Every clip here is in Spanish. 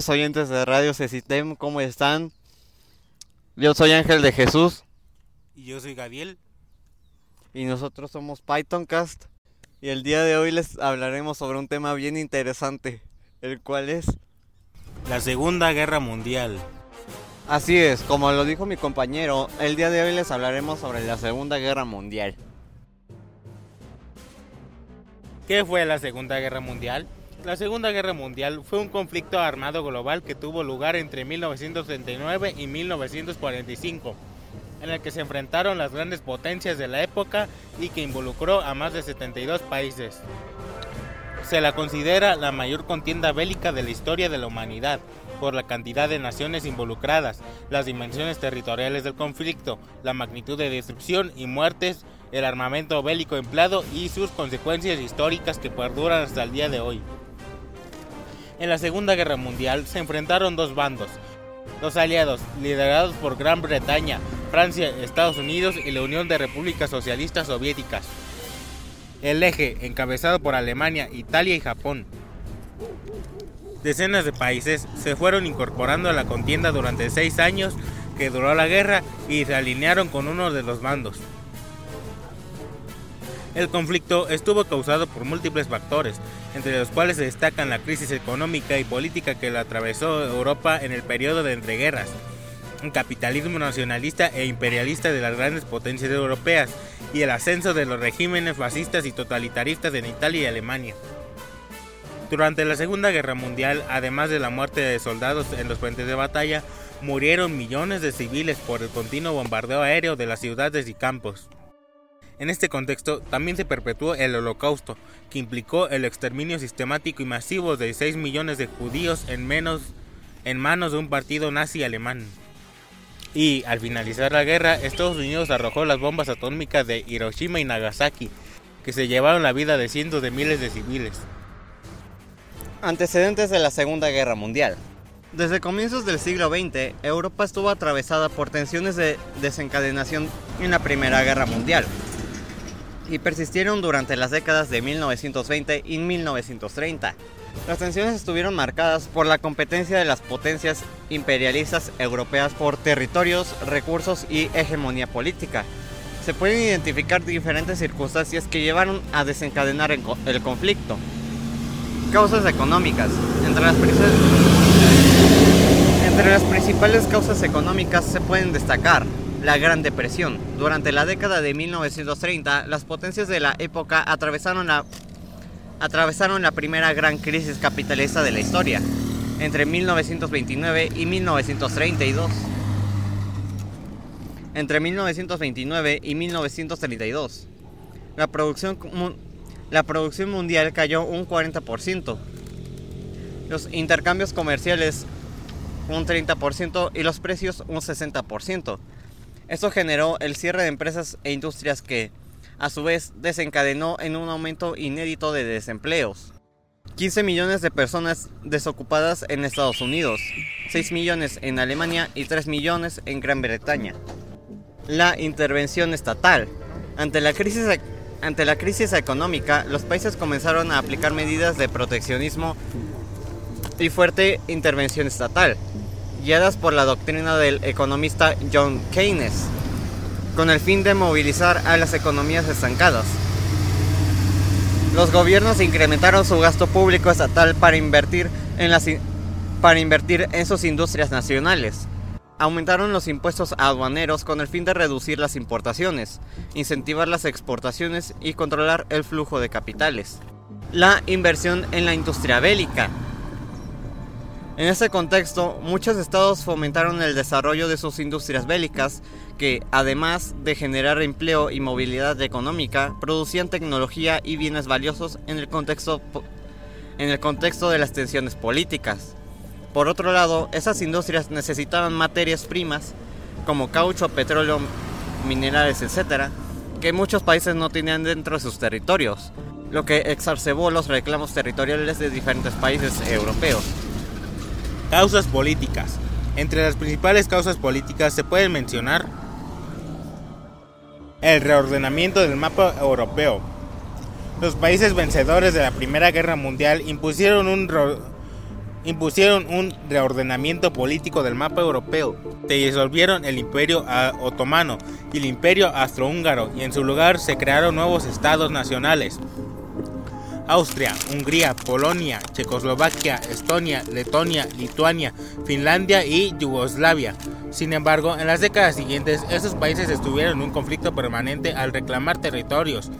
estimados oyentes de Radio Cecitem, ¿cómo están? Yo soy Ángel de Jesús. Y yo soy Gabriel. Y nosotros somos Pythoncast. Y el día de hoy les hablaremos sobre un tema bien interesante, el cual es... La Segunda Guerra Mundial. Así es, como lo dijo mi compañero, el día de hoy les hablaremos sobre la Segunda Guerra Mundial. ¿Qué fue la Segunda Guerra Mundial? La Segunda Guerra Mundial fue un conflicto armado global que tuvo lugar entre 1939 y 1945, en el que se enfrentaron las grandes potencias de la época y que involucró a más de 72 países. Se la considera la mayor contienda bélica de la historia de la humanidad, por la cantidad de naciones involucradas, las dimensiones territoriales del conflicto, la magnitud de destrucción y muertes, el armamento bélico empleado y sus consecuencias históricas que perduran hasta el día de hoy. En la Segunda Guerra Mundial se enfrentaron dos bandos, los aliados, liderados por Gran Bretaña, Francia, Estados Unidos y la Unión de Repúblicas Socialistas Soviéticas. El eje, encabezado por Alemania, Italia y Japón. Decenas de países se fueron incorporando a la contienda durante seis años que duró la guerra y se alinearon con uno de los bandos. El conflicto estuvo causado por múltiples factores, entre los cuales se destacan la crisis económica y política que la atravesó Europa en el periodo de entreguerras, el capitalismo nacionalista e imperialista de las grandes potencias europeas y el ascenso de los regímenes fascistas y totalitaristas en Italia y Alemania. Durante la Segunda Guerra Mundial, además de la muerte de soldados en los frentes de batalla, murieron millones de civiles por el continuo bombardeo aéreo de las ciudades y campos. En este contexto también se perpetuó el Holocausto, que implicó el exterminio sistemático y masivo de 6 millones de judíos en, menos, en manos de un partido nazi alemán. Y al finalizar la guerra, Estados Unidos arrojó las bombas atómicas de Hiroshima y Nagasaki, que se llevaron la vida de cientos de miles de civiles. Antecedentes de la Segunda Guerra Mundial. Desde comienzos del siglo XX, Europa estuvo atravesada por tensiones de desencadenación en la Primera Guerra Mundial, y persistieron durante las décadas de 1920 y 1930. Las tensiones estuvieron marcadas por la competencia de las potencias imperialistas europeas por territorios, recursos y hegemonía política. Se pueden identificar diferentes circunstancias que llevaron a desencadenar el conflicto. Causas económicas. Entre las, entre las principales causas económicas se pueden destacar la Gran Depresión. Durante la década de 1930, las potencias de la época atravesaron la, atravesaron la primera gran crisis capitalista de la historia, entre 1929 y 1932. Entre 1929 y 1932, la producción, la producción mundial cayó un 40%. Los intercambios comerciales un 30% y los precios un 60%. Esto generó el cierre de empresas e industrias que, a su vez, desencadenó en un aumento inédito de desempleos. 15 millones de personas desocupadas en Estados Unidos, 6 millones en Alemania y 3 millones en Gran Bretaña. La intervención estatal. Ante la crisis, ante la crisis económica, los países comenzaron a aplicar medidas de proteccionismo y fuerte intervención estatal guiadas por la doctrina del economista John Keynes, con el fin de movilizar a las economías estancadas. Los gobiernos incrementaron su gasto público estatal para invertir en, las, para invertir en sus industrias nacionales. Aumentaron los impuestos aduaneros con el fin de reducir las importaciones, incentivar las exportaciones y controlar el flujo de capitales. La inversión en la industria bélica en este contexto, muchos estados fomentaron el desarrollo de sus industrias bélicas, que, además de generar empleo y movilidad económica, producían tecnología y bienes valiosos en el contexto, en el contexto de las tensiones políticas. Por otro lado, esas industrias necesitaban materias primas, como caucho, petróleo, minerales, etc., que muchos países no tenían dentro de sus territorios, lo que exacerbó los reclamos territoriales de diferentes países europeos. Causas políticas. Entre las principales causas políticas se pueden mencionar el reordenamiento del mapa europeo. Los países vencedores de la Primera Guerra Mundial impusieron un, impusieron un reordenamiento político del mapa europeo. Se disolvieron el imperio otomano y el imperio astrohúngaro y en su lugar se crearon nuevos estados nacionales. Austria, Hungría, Polonia, Checoslovaquia, Estonia, Letonia, Lituania, Finlandia y Yugoslavia. Sin embargo, en las décadas siguientes, esos países estuvieron en un conflicto permanente al reclamar territorios,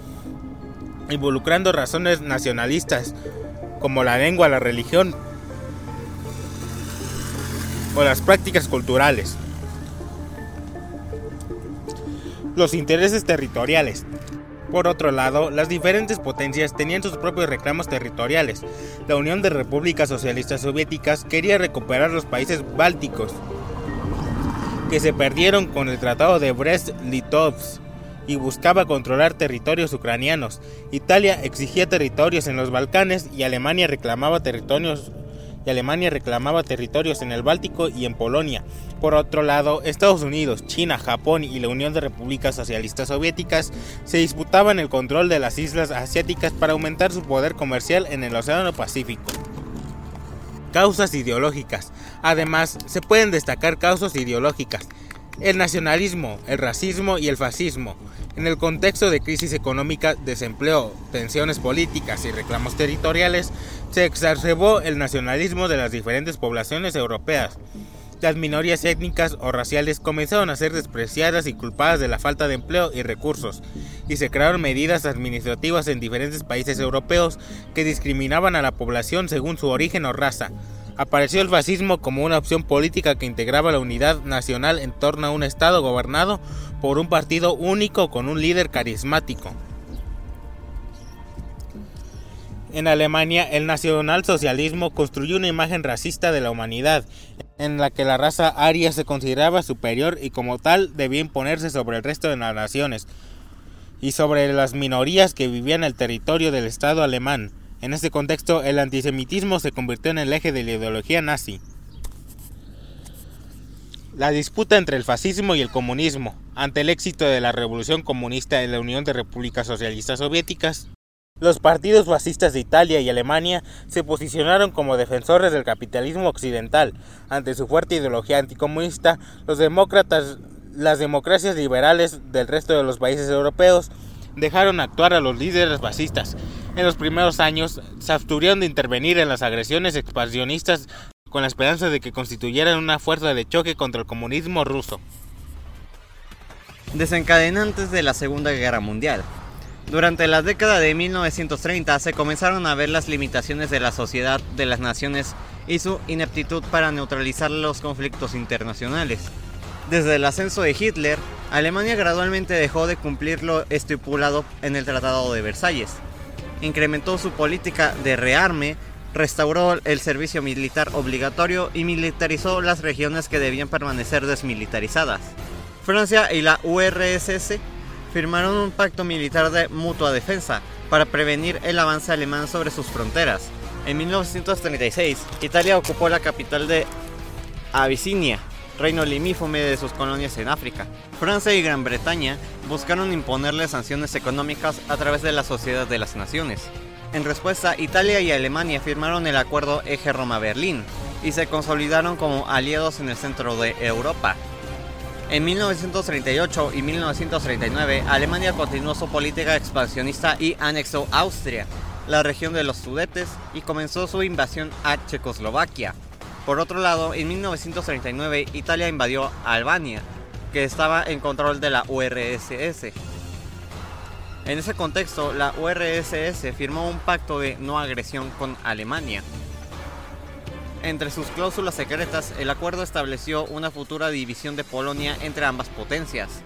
involucrando razones nacionalistas como la lengua, la religión o las prácticas culturales. Los intereses territoriales. Por otro lado, las diferentes potencias tenían sus propios reclamos territoriales. La Unión de Repúblicas Socialistas Soviéticas quería recuperar los países bálticos, que se perdieron con el Tratado de Brest-Litovsk y buscaba controlar territorios ucranianos. Italia exigía territorios en los Balcanes y Alemania reclamaba territorios y Alemania reclamaba territorios en el Báltico y en Polonia. Por otro lado, Estados Unidos, China, Japón y la Unión de Repúblicas Socialistas Soviéticas se disputaban el control de las islas asiáticas para aumentar su poder comercial en el Océano Pacífico. Causas ideológicas. Además, se pueden destacar causas ideológicas. El nacionalismo, el racismo y el fascismo. En el contexto de crisis económica, desempleo, tensiones políticas y reclamos territoriales, se exacerbó el nacionalismo de las diferentes poblaciones europeas. Las minorías étnicas o raciales comenzaron a ser despreciadas y culpadas de la falta de empleo y recursos, y se crearon medidas administrativas en diferentes países europeos que discriminaban a la población según su origen o raza. Apareció el fascismo como una opción política que integraba la unidad nacional en torno a un Estado gobernado por un partido único con un líder carismático. En Alemania, el nacionalsocialismo construyó una imagen racista de la humanidad, en la que la raza aria se consideraba superior y como tal debía imponerse sobre el resto de las naciones y sobre las minorías que vivían en el territorio del Estado alemán. En este contexto, el antisemitismo se convirtió en el eje de la ideología nazi. La disputa entre el fascismo y el comunismo, ante el éxito de la revolución comunista en la Unión de Repúblicas Socialistas Soviéticas, los partidos fascistas de Italia y Alemania se posicionaron como defensores del capitalismo occidental. Ante su fuerte ideología anticomunista, los demócratas, las democracias liberales del resto de los países europeos dejaron actuar a los líderes fascistas. En los primeros años se abstuvieron de intervenir en las agresiones expansionistas con la esperanza de que constituyeran una fuerza de choque contra el comunismo ruso. Desencadenantes de la Segunda Guerra Mundial. Durante la década de 1930 se comenzaron a ver las limitaciones de la sociedad de las naciones y su ineptitud para neutralizar los conflictos internacionales. Desde el ascenso de Hitler, Alemania gradualmente dejó de cumplir lo estipulado en el Tratado de Versalles. Incrementó su política de rearme, restauró el servicio militar obligatorio y militarizó las regiones que debían permanecer desmilitarizadas. Francia y la URSS firmaron un pacto militar de mutua defensa para prevenir el avance alemán sobre sus fronteras. En 1936, Italia ocupó la capital de Abisinia, reino limífome de sus colonias en África. Francia y Gran Bretaña buscaron imponerle sanciones económicas a través de la Sociedad de las Naciones. En respuesta, Italia y Alemania firmaron el acuerdo Eje Roma-Berlín y se consolidaron como aliados en el centro de Europa. En 1938 y 1939, Alemania continuó su política expansionista y anexó Austria, la región de los Sudetes, y comenzó su invasión a Checoslovaquia. Por otro lado, en 1939, Italia invadió Albania, que estaba en control de la URSS. En ese contexto, la URSS firmó un pacto de no agresión con Alemania. Entre sus cláusulas secretas, el acuerdo estableció una futura división de Polonia entre ambas potencias.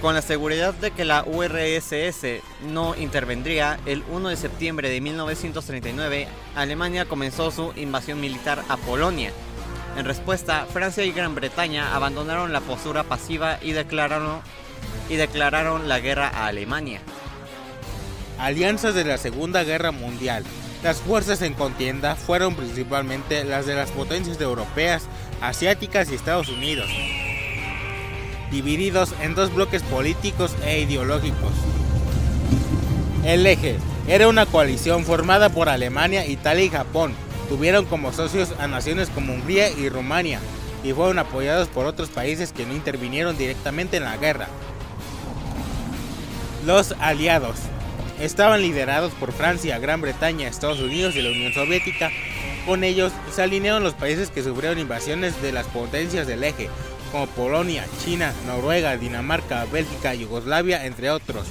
Con la seguridad de que la URSS no intervendría, el 1 de septiembre de 1939, Alemania comenzó su invasión militar a Polonia. En respuesta, Francia y Gran Bretaña abandonaron la postura pasiva y declararon, la guerra a Alemania. Alianzas de la Segunda Guerra Mundial las fuerzas en contienda fueron principalmente las de las potencias europeas, asiáticas y Estados Unidos, divididos en dos bloques políticos e ideológicos. El eje era una coalición formada por Alemania, Italia y Japón, Tuvieron como socios a naciones como Hungría y Rumania y fueron apoyados por otros países que no intervinieron directamente en la guerra. Los aliados estaban liderados por Francia, Gran Bretaña, Estados Unidos y la Unión Soviética. Con ellos se alinearon los países que sufrieron invasiones de las potencias del eje, como Polonia, China, Noruega, Dinamarca, Bélgica, Yugoslavia, entre otros.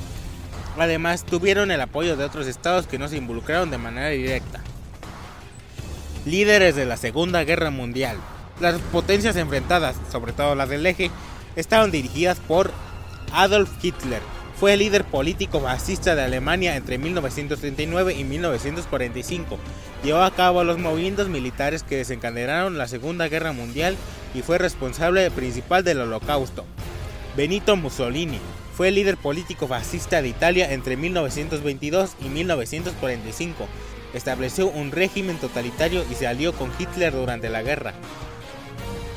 Además, tuvieron el apoyo de otros estados que no se involucraron de manera directa. Líderes de la Segunda Guerra Mundial. Las potencias enfrentadas, sobre todo las del eje, estaban dirigidas por Adolf Hitler. Fue el líder político fascista de Alemania entre 1939 y 1945. Llevó a cabo los movimientos militares que desencadenaron la Segunda Guerra Mundial y fue responsable principal del Holocausto. Benito Mussolini fue el líder político fascista de Italia entre 1922 y 1945. Estableció un régimen totalitario y se alió con Hitler durante la guerra.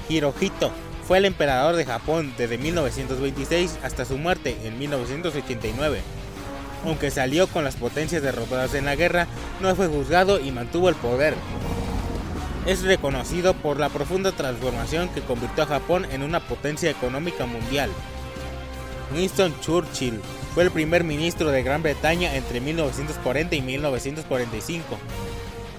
Hirohito fue el emperador de Japón desde 1926 hasta su muerte en 1989. Aunque salió con las potencias derrotadas en la guerra, no fue juzgado y mantuvo el poder. Es reconocido por la profunda transformación que convirtió a Japón en una potencia económica mundial. Winston Churchill fue el primer ministro de Gran Bretaña entre 1940 y 1945.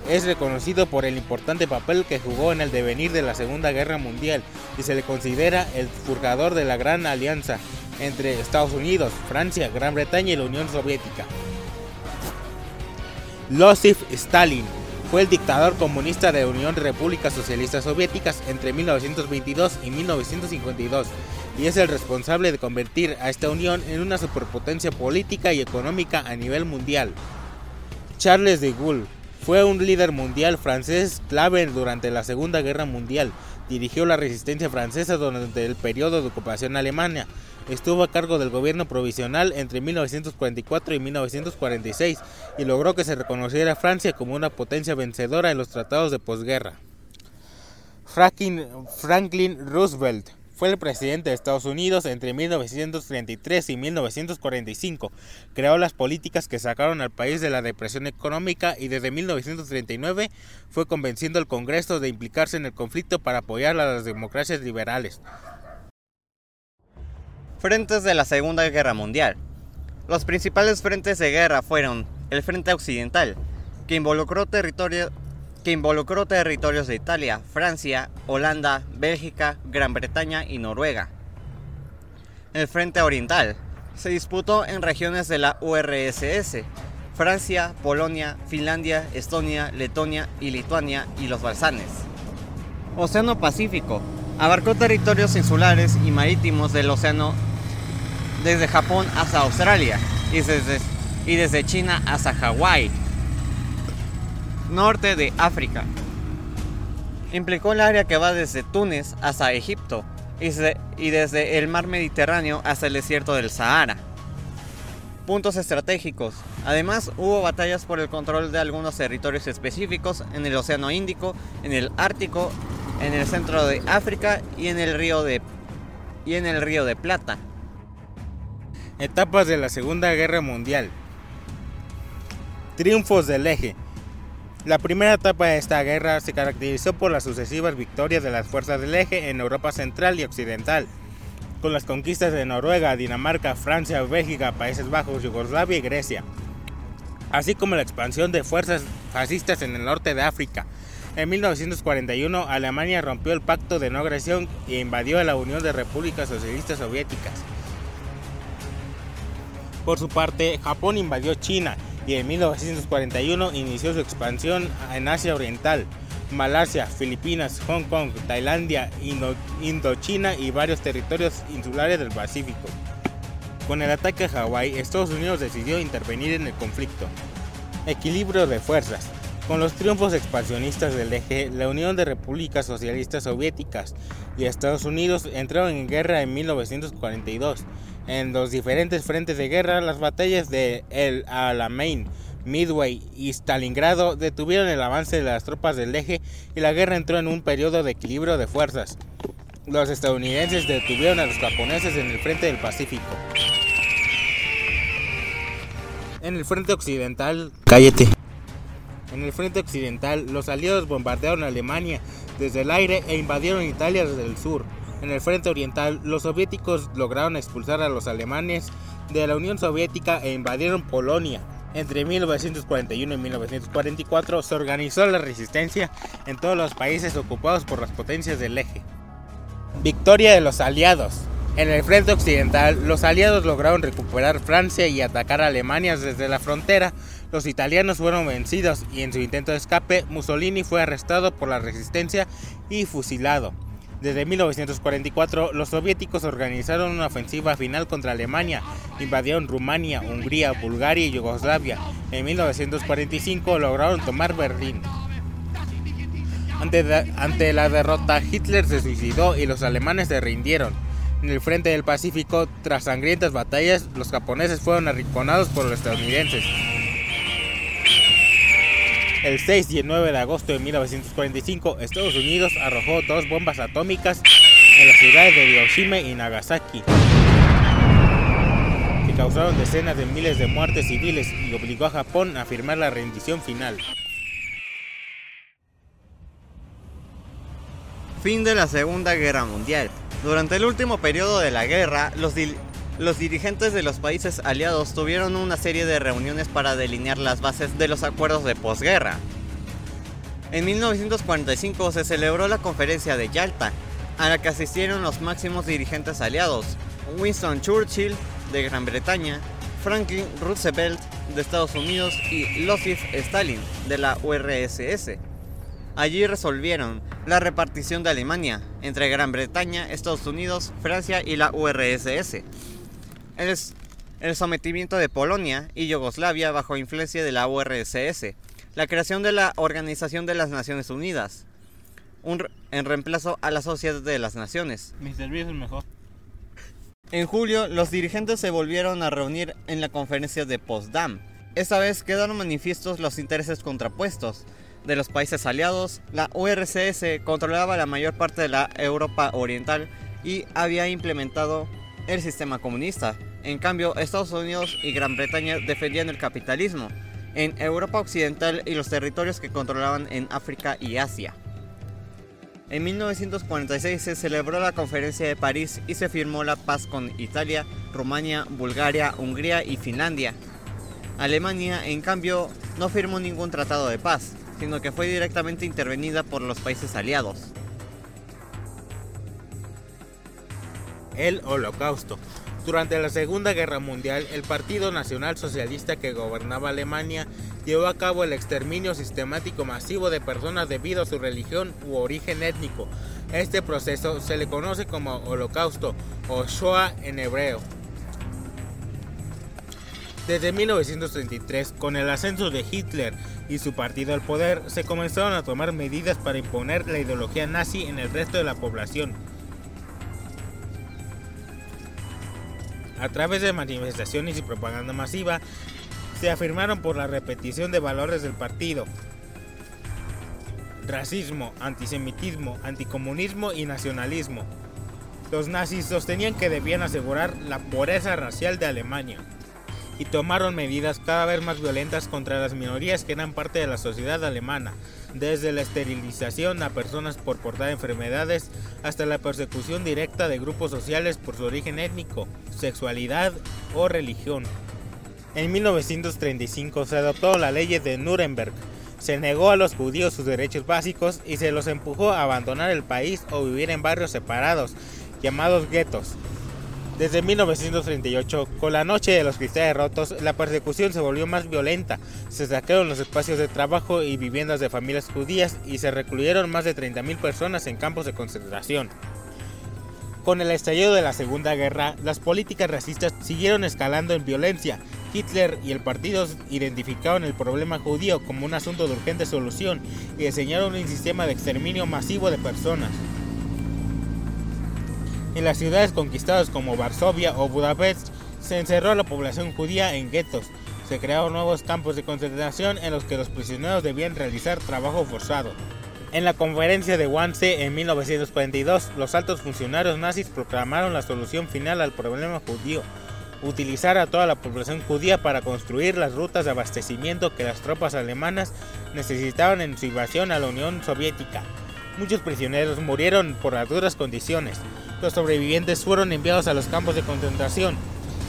Es reconocido por el importante papel que jugó en el devenir de la Segunda Guerra Mundial y se le considera el forjador de la Gran Alianza entre Estados Unidos, Francia, Gran Bretaña y la Unión Soviética. Losif Stalin fue el dictador comunista de la Unión de Repúblicas Socialistas entre 1922 y 1952 y es el responsable de convertir a esta unión en una superpotencia política y económica a nivel mundial. Charles de Gaulle fue un líder mundial francés clave durante la Segunda Guerra Mundial. Dirigió la resistencia francesa durante el periodo de ocupación alemana. Estuvo a cargo del gobierno provisional entre 1944 y 1946 y logró que se reconociera a Francia como una potencia vencedora en los tratados de posguerra. Franklin Roosevelt fue el presidente de Estados Unidos entre 1933 y 1945. Creó las políticas que sacaron al país de la depresión económica y desde 1939 fue convenciendo al Congreso de implicarse en el conflicto para apoyar a las democracias liberales. Frentes de la Segunda Guerra Mundial. Los principales frentes de guerra fueron el Frente Occidental, que involucró territorio que involucró territorios de Italia, Francia, Holanda, Bélgica, Gran Bretaña y Noruega. El Frente Oriental se disputó en regiones de la URSS, Francia, Polonia, Finlandia, Estonia, Letonia y Lituania y los Balsanes. Océano Pacífico abarcó territorios insulares y marítimos del océano desde Japón hasta Australia y desde, y desde China hasta Hawái norte de África. Implicó el área que va desde Túnez hasta Egipto y, desde el mar Mediterráneo hasta el desierto del Sahara. Puntos estratégicos. Además, hubo batallas por el control de algunos territorios específicos en el Océano Índico, en el Ártico, en el centro de África y en el río de, y en el río de Plata. Etapas de la Segunda Guerra Mundial. Triunfos del eje. La primera etapa de esta guerra se caracterizó por las sucesivas victorias de las fuerzas del eje en Europa Central y Occidental, con las conquistas de Noruega, Dinamarca, Francia, Bélgica, Países Bajos, Yugoslavia y Grecia, así como la expansión de fuerzas fascistas en el norte de África. En 1941, Alemania rompió el pacto de no agresión e invadió a la Unión de Repúblicas Socialistas Soviéticas. Por su parte, Japón invadió China y en 1941 inició su expansión en Asia Oriental, Malasia, Filipinas, Hong Kong, Tailandia, Indochina y varios territorios insulares del Pacífico. Con el ataque a Hawái, Estados Unidos decidió intervenir en el conflicto. Equilibrio de fuerzas. Con los triunfos expansionistas del eje, la Unión de Repúblicas Socialistas Soviéticas y Estados Unidos entraron en guerra en 1942 en los diferentes frentes de guerra, las batallas de El Alamein, Midway y Stalingrado detuvieron el avance de las tropas del eje y la guerra entró en un periodo de equilibrio de fuerzas. Los estadounidenses detuvieron a los japoneses en el frente del Pacífico. En el frente occidental, cállate. En el frente occidental, los aliados bombardearon Alemania desde el aire e invadieron Italia desde el sur. En el frente oriental, los soviéticos lograron expulsar a los alemanes de la Unión Soviética e invadieron Polonia. Entre 1941 y 1944 se organizó la resistencia en todos los países ocupados por las potencias del eje. Victoria de los aliados. En el frente occidental, los aliados lograron recuperar Francia y atacar a Alemania desde la frontera. Los italianos fueron vencidos y en su intento de escape, Mussolini fue arrestado por la resistencia y fusilado. Desde 1944, los soviéticos organizaron una ofensiva final contra Alemania, invadieron Rumania, Hungría, Bulgaria y Yugoslavia. En 1945 lograron tomar Berlín. Ante, la derrota, Hitler se suicidó y los alemanes se rindieron. En el frente del Pacífico, tras sangrientas batallas, los japoneses fueron arrinconados por los estadounidenses. El 6 y el 9 de agosto de 1945, Estados Unidos arrojó dos bombas atómicas en las ciudades de Hiroshima y Nagasaki, que causaron decenas de miles de muertes civiles y obligó a Japón a firmar la rendición final. Fin de la Segunda Guerra Mundial. Durante el último periodo de la guerra, los, los dirigentes de los países aliados tuvieron una serie de reuniones para delinear las bases de los acuerdos de posguerra. En 1945 se celebró la conferencia de Yalta, a la que asistieron los máximos dirigentes aliados, Winston Churchill de Gran Bretaña, Franklin Roosevelt de Estados Unidos y Joseph Stalin de la URSS. Allí resolvieron la repartición de Alemania entre Gran Bretaña, Estados Unidos, Francia y la URSS el, sometimiento de Polonia y Yugoslavia bajo influencia de la URSS, la creación de la Organización de las Naciones Unidas, en reemplazo a la Sociedad de las Naciones. Mi servicio es mejor. En julio, los dirigentes se volvieron a reunir en la conferencia de Potsdam. Esta vez quedaron manifiestos los intereses contrapuestos de los países aliados. La URSS controlaba la mayor parte de la Europa Oriental y había implementado el sistema comunista, en cambio, Estados Unidos y Gran Bretaña defendían el capitalismo en Europa Occidental y los territorios que controlaban en África y Asia. En 1946 se celebró la Conferencia de París y se firmó la paz con Italia, Rumania, Bulgaria, Hungría y Finlandia. Alemania, en cambio, no firmó ningún tratado de paz, sino que fue directamente intervenida por los países aliados. El Holocausto. Durante la Segunda Guerra Mundial, el Partido Nacional Socialista que gobernaba Alemania llevó a cabo el exterminio sistemático masivo de personas debido a su religión u origen étnico. Este proceso se le conoce como Holocausto o Shoah en hebreo. Desde 1933, con el ascenso de Hitler y su partido al poder, se comenzaron a tomar medidas para imponer la ideología nazi en el resto de la población. A través de manifestaciones y propaganda masiva, se afirmaron por la repetición de valores del partido. Racismo, antisemitismo, anticomunismo y nacionalismo. Los nazis sostenían que debían asegurar la pureza racial de Alemania y tomaron medidas cada vez más violentas contra las minorías que eran parte de la sociedad alemana, desde la esterilización a personas por portar enfermedades hasta la persecución directa de grupos sociales por su origen étnico, sexualidad o religión. En 1935 se adoptó la ley de Nuremberg. Se negó a los judíos sus derechos básicos y se los empujó a abandonar el país o vivir en barrios separados, llamados guetos. Desde 1938, con la noche de los cristales rotos, la persecución se volvió más violenta. Se saquearon los espacios de trabajo y viviendas de familias judías y se recluyeron más de 30.000 personas en campos de concentración. Con el estallido de la Segunda Guerra, las políticas racistas siguieron escalando en violencia. Hitler y el partido identificaron el problema judío como un asunto de urgente solución y diseñaron un sistema de exterminio masivo de personas. En las ciudades conquistadas como Varsovia o Budapest se encerró la población judía en guetos. Se crearon nuevos campos de concentración en los que los prisioneros debían realizar trabajo forzado. En la conferencia de Wannsee en 1942, los altos funcionarios nazis proclamaron la solución final al problema judío. utilizar a toda la población judía para construir las rutas de abastecimiento que las tropas alemanas necesitaban en su invasión a la Unión Soviética. Muchos prisioneros murieron por las duras condiciones. Los sobrevivientes fueron enviados a los campos de concentración,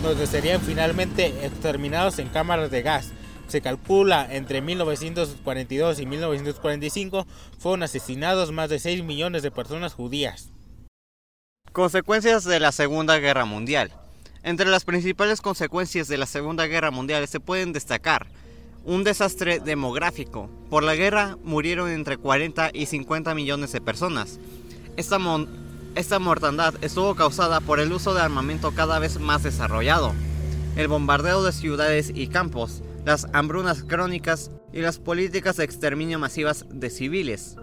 donde serían finalmente exterminados en cámaras de gas. Se calcula entre 1942 y 1945 fueron asesinados más de 6 millones de personas judías. Consecuencias de la Segunda Guerra Mundial. Entre las principales consecuencias de la Segunda Guerra Mundial se pueden destacar un desastre demográfico. Por la guerra murieron entre 40 y 50 millones de personas. Esta, esta mortandad estuvo causada por el uso de armamento cada vez más desarrollado, el bombardeo de ciudades y campos, las hambrunas crónicas y las políticas de exterminio masivas de civiles,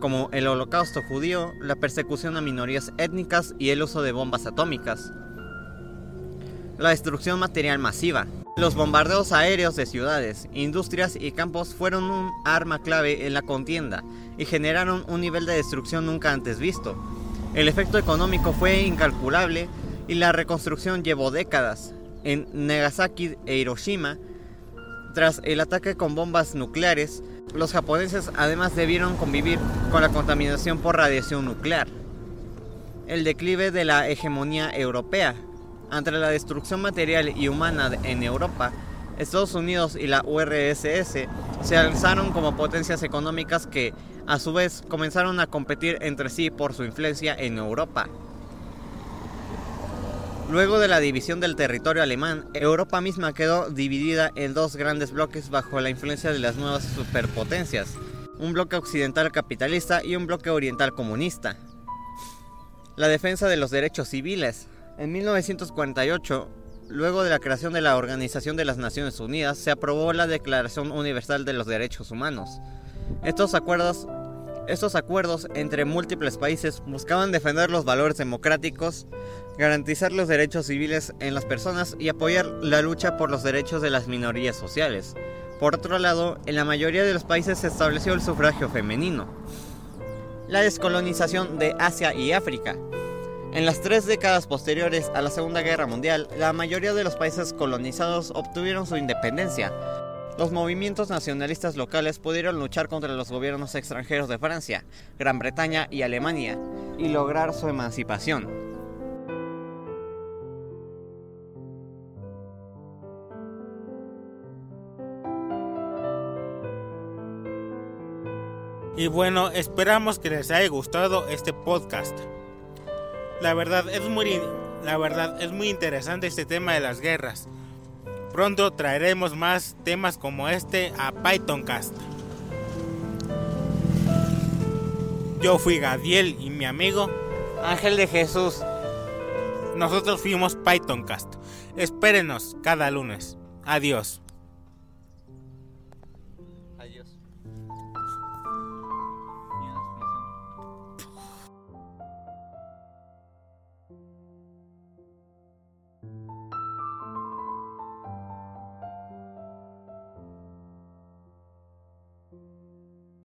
como el holocausto judío, la persecución a minorías étnicas y el uso de bombas atómicas la destrucción material masiva. Los bombardeos aéreos de ciudades, industrias y campos fueron un arma clave en la contienda y generaron un nivel de destrucción nunca antes visto. El efecto económico fue incalculable y la reconstrucción llevó décadas. En Nagasaki e Hiroshima, tras el ataque con bombas nucleares, los japoneses además debieron convivir con la contaminación por radiación nuclear. El declive de la hegemonía europea ante la destrucción material y humana en Europa, Estados Unidos y la URSS se alzaron como potencias económicas que, a su vez, comenzaron a competir entre sí por su influencia en Europa. Luego de la división del territorio alemán, Europa misma quedó dividida en dos grandes bloques bajo la influencia de las nuevas superpotencias, un bloque occidental capitalista y un bloque oriental comunista. La defensa de los derechos civiles, en 1948, luego de la creación de la Organización de las Naciones Unidas, se aprobó la Declaración Universal de los Derechos Humanos. Estos acuerdos, estos acuerdos entre múltiples países buscaban defender los valores democráticos, garantizar los derechos civiles en las personas y apoyar la lucha por los derechos de las minorías sociales. Por otro lado, en la mayoría de los países se estableció el sufragio femenino. La descolonización de Asia y África. En las tres décadas posteriores a la Segunda Guerra Mundial, la mayoría de los países colonizados obtuvieron su independencia. Los movimientos nacionalistas locales pudieron luchar contra los gobiernos extranjeros de Francia, Gran Bretaña y Alemania y lograr su emancipación. Y bueno, esperamos que les haya gustado este podcast. La verdad es muy la verdad es muy interesante este tema de las guerras. Pronto traeremos más temas como este a PythonCast. Yo fui Gadiel y mi amigo Ángel de Jesús. Nosotros fuimos PythonCast. Espérenos cada lunes. Adiós.